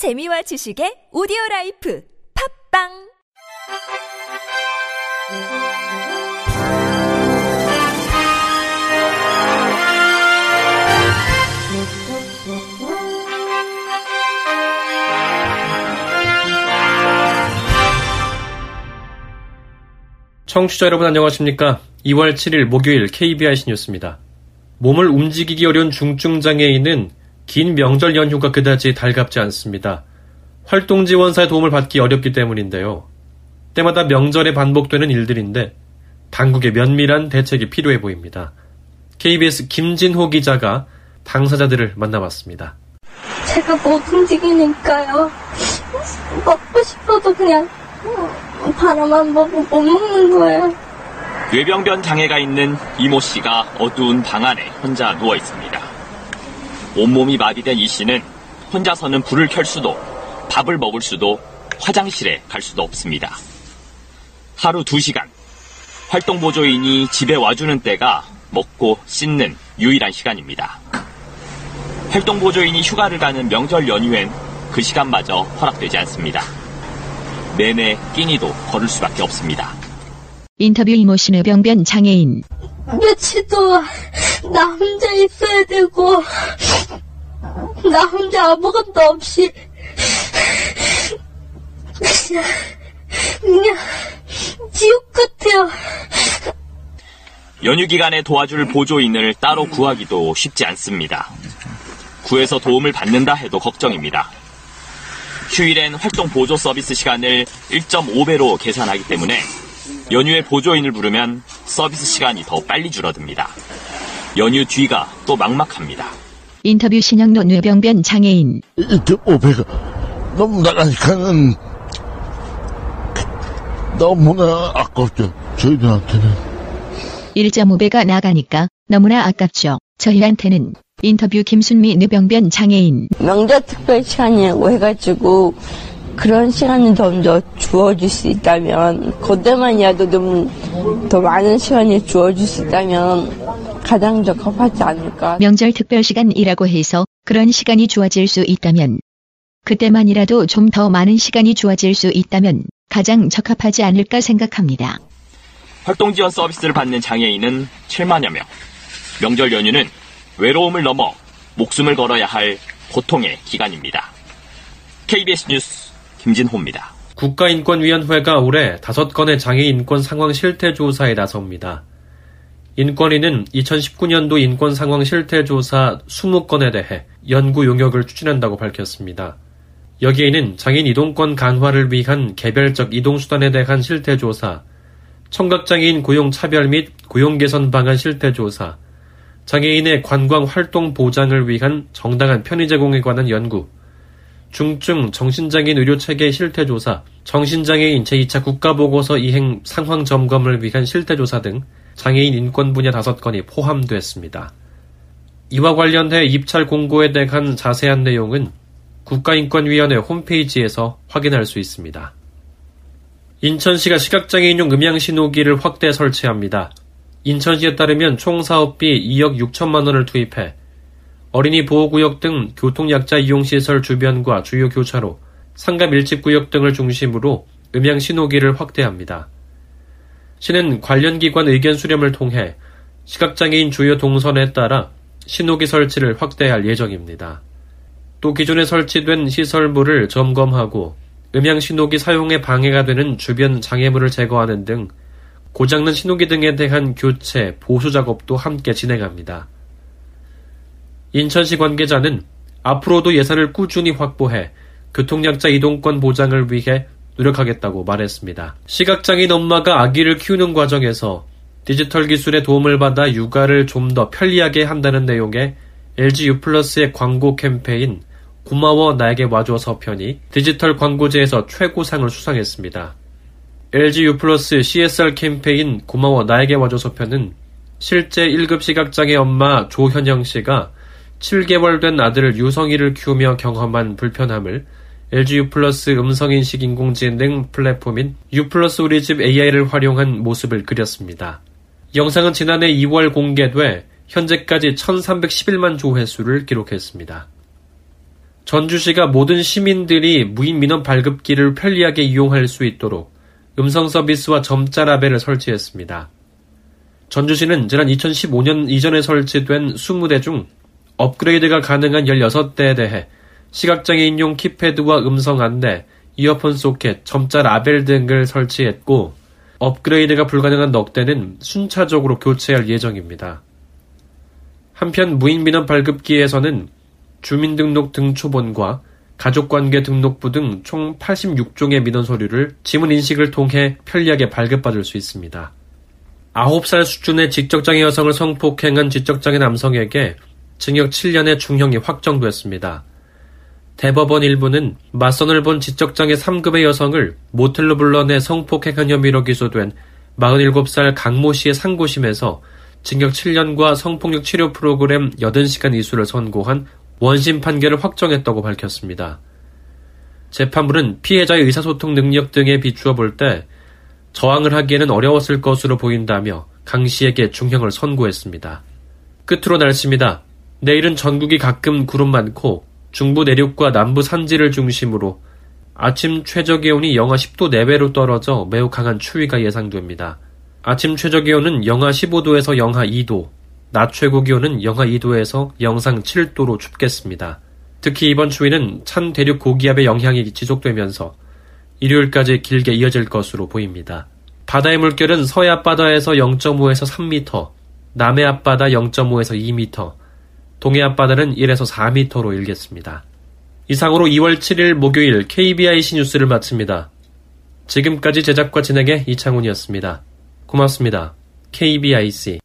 재미와 지식의 오디오 라이프 팟빵 청취자 여러분 안녕하십니까? 2월 7일 목요일 KBIC 뉴스입니다. 몸을 움직이기 어려운 중증 장애인은 긴 명절 연휴가 그다지 달갑지 않습니다. 활동 지원사의 도움을 받기 어렵기 때문인데요. 때마다 명절에 반복되는 일들인데 당국의 면밀한 대책이 필요해 보입니다. KBS 김진호 기자가 당사자들을 만나봤습니다. 제가 못 움직이니까요. 먹고 싶어도 그냥 바라만 보고 못 먹는 거예요. 뇌병변 장애가 있는 이모 씨가 어두운 방 안에 혼자 누워 있습니다. 온몸이 마비된 이 씨는 혼자서는 불을 켤 수도, 밥을 먹을 수도, 화장실에 갈 수도 없습니다. 하루 2시간, 활동보조인이 집에 와주는 때가 먹고 씻는 유일한 시간입니다. 활동보조인이 휴가를 가는 명절 연휴엔 그 시간마저 허락되지 않습니다. 내내 끼니도 걸을 수밖에 없습니다. 인터뷰 이모 씨는 병변 장애인. 며칠 동안 나 혼자 있어야 되고 나 혼자 아무것도 없이 그냥 그냥 지옥 같아요. 연휴 기간에 도와줄 보조인을 따로 구하기도 쉽지 않습니다. 구해서 도움을 받는다 해도 걱정입니다. 휴일엔 활동 보조 서비스 시간을 1.5배로 계산하기 때문에 연휴에 보조인을 부르면 서비스 시간이 더 빨리 줄어듭니다. 연휴 뒤가 또 막막합니다. 인터뷰 신영로 뇌병변 장애인. 1.5배가 너무 나가니까는 너무나 아깝죠. 저희들한테는. 1.5배가 나가니까 너무나 아깝죠. 저희한테는 인터뷰 김순미 뇌병변 장애인. 명절 특별 시간이라고 해가지고 그런 시간을 좀더 주어줄 수 있다면 그때만이라도 좀 더 많은 시간이 주어줄 수 있다면 가장 적합하지 않을까. 명절 특별 시간이라고 해서 그런 시간이 주어질 수 있다면 그때만이라도 좀 더 많은 시간이 주어질 수 있다면 가장 적합하지 않을까 생각합니다. 활동 지원 서비스를 받는 장애인은 7만여 명. 명절 연휴는 외로움을 넘어 목숨을 걸어야 할 고통의 기간입니다. KBS 뉴스 김진호입니다. 국가인권위원회가 올해 5건의 장애인 인권 상황 실태 조사에 나섭니다. 인권위는 2019년도 인권 상황 실태 조사 20건에 대해 연구 용역을 추진한다고 밝혔습니다. 여기에는 장애인 이동권 강화를 위한 개별적 이동수단에 대한 실태 조사, 청각장애인 고용 차별 및 고용 개선 방안 실태 조사, 장애인의 관광 활동 보장을 위한 정당한 편의 제공에 관한 연구, 중증 정신장애인 의료체계 실태조사, 정신장애인 제2차 국가보고서 이행 상황 점검을 위한 실태조사 등 장애인 인권 분야 5건이 포함됐습니다. 이와 관련해 입찰 공고에 대한 자세한 내용은 국가인권위원회 홈페이지에서 확인할 수 있습니다. 인천시가 시각장애인용 음향신호기를 확대 설치합니다. 인천시에 따르면 총 사업비 2억 6천만 원을 투입해 어린이 보호구역 등 교통약자 이용시설 주변과 주요 교차로, 상가 밀집구역 등을 중심으로 음향 신호기를 확대합니다. 시는 관련 기관 의견 수렴을 통해 시각장애인 주요 동선에 따라 신호기 설치를 확대할 예정입니다. 또 기존에 설치된 시설물을 점검하고 음향 신호기 사용에 방해가 되는 주변 장애물을 제거하는 등 고장난 신호기 등에 대한 교체, 보수 작업도 함께 진행합니다. 인천시 관계자는 앞으로도 예산을 꾸준히 확보해 교통약자 이동권 보장을 위해 노력하겠다고 말했습니다. 시각장애인 엄마가 아기를 키우는 과정에서 디지털 기술의 도움을 받아 육아를 좀 더 편리하게 한다는 내용의 LG U+의 광고 캠페인 고마워 나에게 와줘서 편이 디지털 광고제에서 최고상을 수상했습니다. LG U+ CSR 캠페인 고마워 나에게 와줘서 편은 실제 1급 시각장애 엄마 조현영 씨가 7개월 된 아들 유성이를 키우며 경험한 불편함을 LG U 플러스 음성인식 인공지능 플랫폼인 U 플러스 우리 집 AI를 활용한 모습을 그렸습니다. 영상은 지난해 2월 공개돼 현재까지 1311만 조회수를 기록했습니다. 전주시가 모든 시민들이 무인 민원 발급기를 편리하게 이용할 수 있도록 음성 서비스와 점자 라벨을 설치했습니다. 전주시는 지난 2015년 이전에 설치된 20대 중 업그레이드가 가능한 16대에 대해 시각장애인용 키패드와 음성 안내, 이어폰 소켓, 점자 라벨 등을 설치했고 업그레이드가 불가능한 넉 대는 순차적으로 교체할 예정입니다. 한편 무인민원 발급기에서는 주민등록 등초본과 가족관계 등록부 등 총 86종의 민원 서류를 지문 인식을 통해 편리하게 발급받을 수 있습니다. 9살 수준의 지적장애 여성을 성폭행한 지적장애 남성에게 징역 7년의 중형이 확정됐습니다. 대법원 일부는 맞선을 본 지적장애 3급의 여성을 모텔로 불러내 성폭행한 혐의로 기소된 47살 강모 씨의 상고심에서 징역 7년과 성폭력 치료 프로그램 80시간 이수를 선고한 원심 판결을 확정했다고 밝혔습니다. 재판부는 피해자의 의사소통 능력 등에 비추어 볼 때 저항을 하기에는 어려웠을 것으로 보인다며 강 씨에게 중형을 선고했습니다. 끝으로 날씨입니다. 내일은 전국이 가끔 구름 많고 중부 내륙과 남부 산지를 중심으로 아침 최저 기온이 영하 10도 내외로 떨어져 매우 강한 추위가 예상됩니다. 아침 최저 기온은 영하 15도에서 영하 2도, 낮 최고 기온은 영하 2도에서 영상 7도로 춥겠습니다. 특히 이번 추위는 찬 대륙 고기압의 영향이 지속되면서 일요일까지 길게 이어질 것으로 보입니다. 바다의 물결은 서해 앞바다에서 0.5에서 3m, 남해 앞바다 0.5에서 2m, 동해 앞바다는 1에서 4m로 일겠습니다. 이상으로 2월 7일 목요일 KBIC 뉴스를 마칩니다. 지금까지 제작과 진행의 이창훈이었습니다. 고맙습니다. KBIC